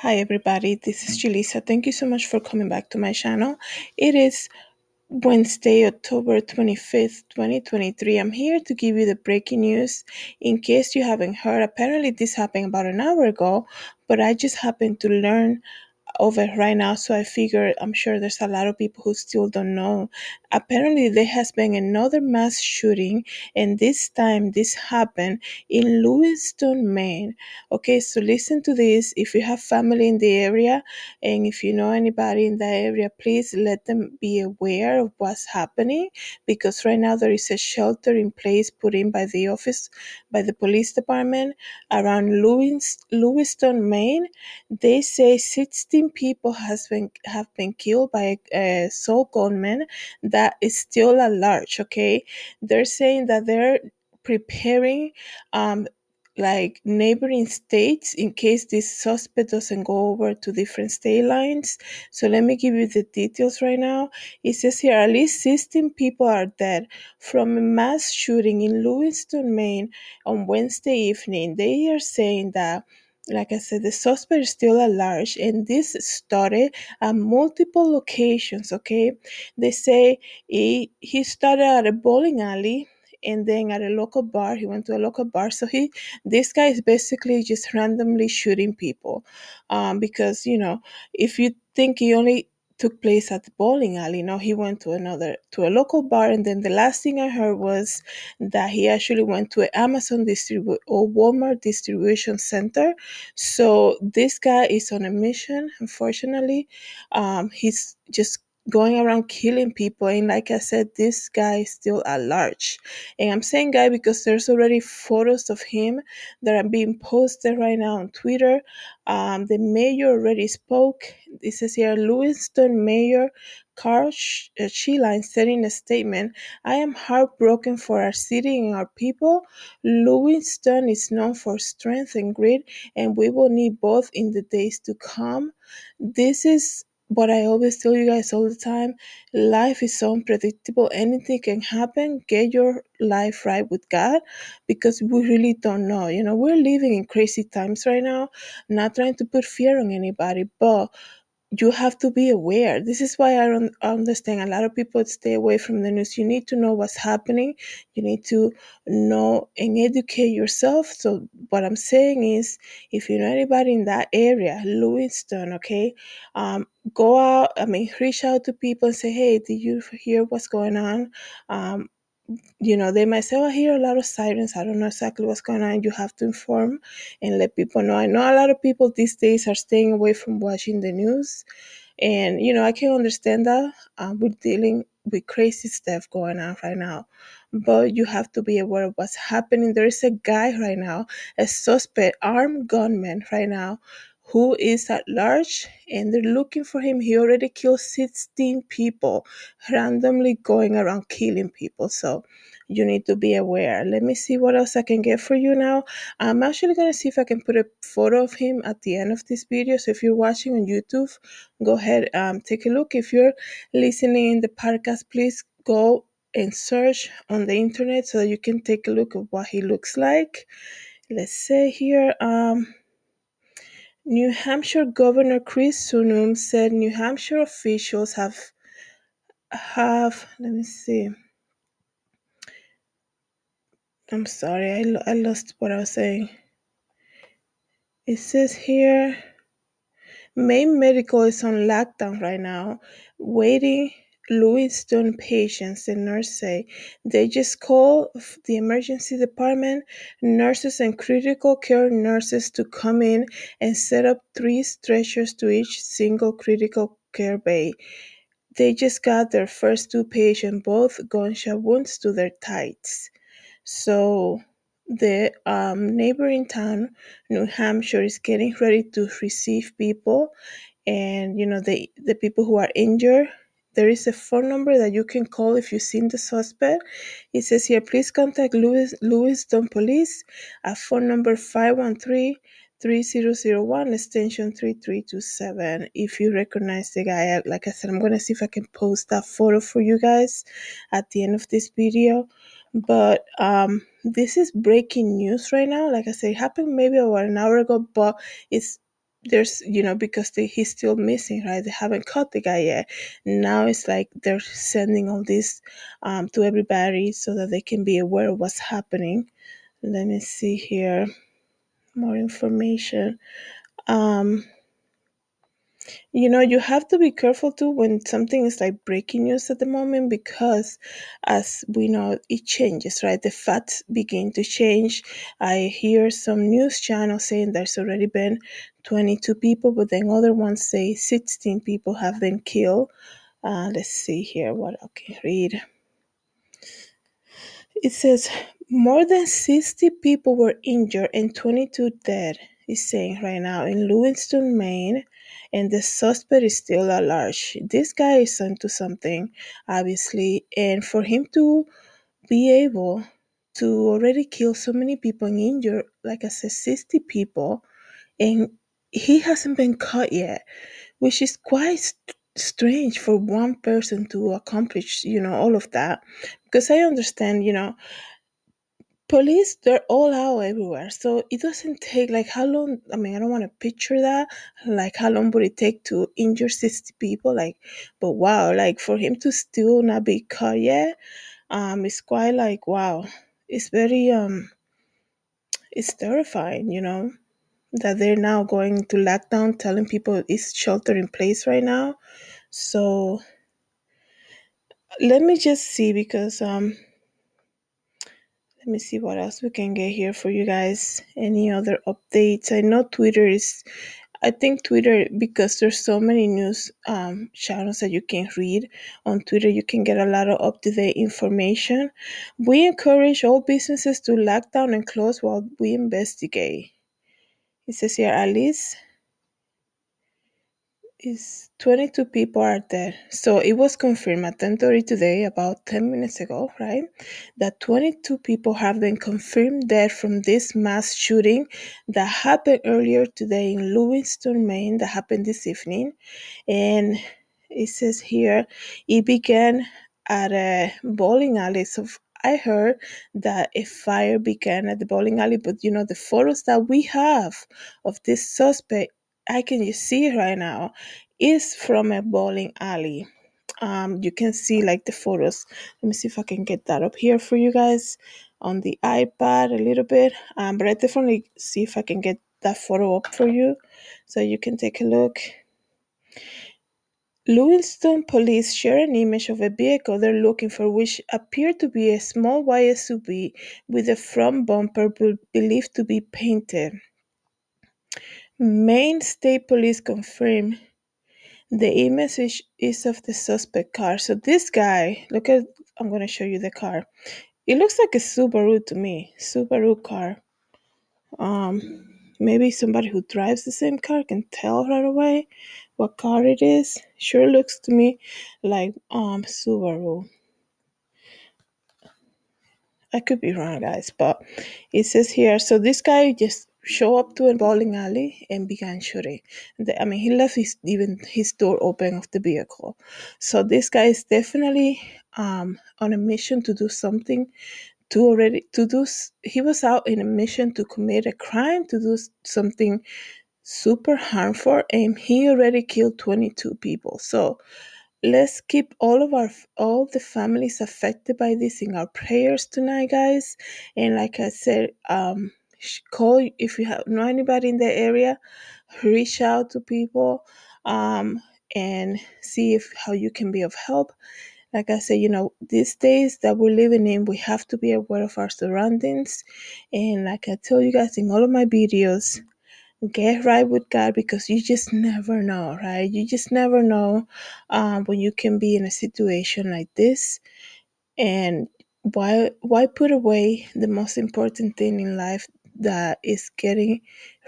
Hi everybody, this is Julissa. Thank you so much for coming back to my channel. It is Wednesday, October 25th, 2023. I'm here to give you the breaking news. In case you haven't heard, apparently this happened about an hour ago, but I just happened to learn of it right now, so I figure I'm sure there's a lot of people who still don't know. Apparently, there has been another mass shooting, and this time this happened in Lewiston, Maine. Okay, so listen to this. If you have family in the area, and if you know anybody in that area, please let them be aware of what's happening because right now there is a shelter in place put in by the office, by the police department around Lewis, Lewiston, Maine they say 16 people has been have been killed by a sole gunman that is still at large. Okay, they're saying that they're preparing um like neighboring states in case this suspect doesn't go over to different state lines. So let me give you the details right now. It says here at least 16 people are dead from a mass shooting in Lewiston, Maine on Wednesday evening. They are saying that like I said, the suspect is still at large, and this started at multiple locations. Okay, they say he he started at a bowling alley, and then at a local bar. He went to a local bar. So he, this guy is basically just randomly shooting people, um, because you know, if you think he only took place at the bowling alley. No, he went to another to a local bar, and then the last thing I heard was that he actually went to an Amazon distribu or Walmart distribution center. So this guy is on a mission. Unfortunately, um, he's just going around killing people and like i said this guy is still at large. And i'm saying guy because there's already photos of him that are being posted right now on twitter. Um, the mayor already spoke. This is here lewiston mayor carl uh, Sheline said in a statement i am heartbroken for our city and our people. Lewiston is known for strength and grit and we will need both in the days to come. This is what I always tell you guys all the time life is so unpredictable. Anything can happen. Get your life right with God because we really don't know. You know, we're living in crazy times right now, not trying to put fear on anybody, but you have to be aware. This is why I don't understand. A lot of people stay away from the news. You need to know what's happening. You need to know and educate yourself. So what I'm saying is, if you know anybody in that area, Lewiston, okay, um, go out. I mean, reach out to people and say, hey, did you hear what's going on? Um, you know, they might say, oh, I hear a lot of sirens. I don't know exactly what's going on. You have to inform and let people know. I know a lot of people these days are staying away from watching the news. And, you know, I can understand that. Uh, we're dealing with crazy stuff going on right now. But you have to be aware of what's happening. There is a guy right now, a suspect, armed gunman right now, who is at large and they're looking for him. He already killed 16 people, randomly going around killing people. So you need to be aware. Let me see what else I can get for you now. I'm actually going to see if I can put a photo of him at the end of this video. So if you're watching on YouTube, go ahead, um, take a look. If you're listening in the podcast, please go and search on the internet so that you can take a look at what he looks like. Let's say here, um, New Hampshire Governor Chris Sununu said New Hampshire officials have have let me see. I'm sorry, I, lo- I lost what I was saying. It says here Maine Medical is on lockdown right now, waiting Lewiston patients, the nurse say. They just call the emergency department, nurses and critical care nurses to come in and set up three stretchers to each single critical care bay. They just got their first two patients, both gunshot wounds to their thighs. So the um, neighboring town, New Hampshire, is getting ready to receive people, and you know the the people who are injured. There is a phone number that you can call if you've seen the suspect. It says here, please contact Louis Lewiston Police at phone number 513 3001 extension 3327 if you recognize the guy like i said i'm gonna see if i can post that photo for you guys at the end of this video. But um this is breaking news right now. Like i said it happened maybe about an hour ago but it's there's you know because he's still missing right? They haven't caught the guy yet. Now it's like they're sending all this um, to everybody so that they can be aware of what's happening. Let me see here. More information. Um you know you have to be careful too when something is like breaking news at the moment because as we know it changes right? The facts begin to change. I hear some news channels saying there's already been 22 people but then other ones say 16 people have been killed. Uh, let's see here what i can read. It says more than 60 people were injured and 22 dead is saying right now in lewiston maine and the suspect is still at large. This guy is onto something obviously and for him to be able to already kill so many people and injure like i said 60 people and he hasn't been caught yet which is quite st- strange for one person to accomplish you know all of that. Because i understand you know police they're all out everywhere. So it doesn't take like how long i mean i don't want to picture that like how long would it take to injure 60 people like but wow like for him to still not be caught yet um it's quite like wow it's very um it's terrifying you know that they're now going to lockdown telling people it's shelter in place right now. So let me just see because um let me see what else we can get here for you guys. Any other updates? I know twitter is i think twitter because there's so many news um, channels that you can read on twitter you can get a lot of up-to-date information. We encourage all businesses to lock down and close while we investigate. It says here least is 22 people are dead. So it was confirmed at 10:30 today, about 10 minutes ago, right? That 22 people have been confirmed dead from this mass shooting that happened earlier today in Lewiston, Maine, that happened this evening. And it says here it began at a bowling alley. So I heard that a fire began at the bowling alley, but you know, the photos that we have of this suspect, I can see right now, is from a bowling alley. Um, you can see like the photos. Let me see if I can get that up here for you guys on the iPad a little bit. Um, but I definitely see if I can get that photo up for you so you can take a look. Lewiston police share an image of a vehicle they're looking for, which appeared to be a small white SUV with a front bumper believed to be painted. Maine State Police confirmed the image is, is of the suspect car. So this guy, look at, I'm to show you the car. It looks like a Subaru to me, Subaru car. Um, maybe somebody who drives the same car can tell right away what car it is. Sure looks to me like um Subaru. I could be wrong, guys, but it says here. So this guy just show up to a bowling alley and began shooting. The- I mean, he left his even his door open of the vehicle. So this guy is definitely um on a mission to do something. To already to do, he was out in a mission to commit a crime, to do something super harmful, and he already killed 22 people. So let's keep all of our all the families affected by this in our prayers tonight guys and like i said um call if you have know anybody in the area reach out to people um and see if how you can be of help like i said you know these days that we're living in we have to be aware of our surroundings and like i tell you guys in all of my videos get right with God because you just never know, right? You just never know um, when you can be in a situation like this. And why why put away the most important thing in life that is getting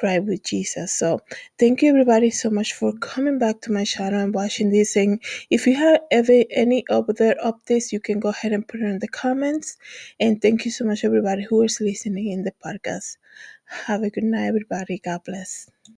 right with Jesus? So thank you everybody so much for coming back to my channel and watching this. And if you have ever any other updates, you can go ahead and put it in the comments. And thank you so much everybody who is listening in the podcast. Have a good night, everybody. God bless.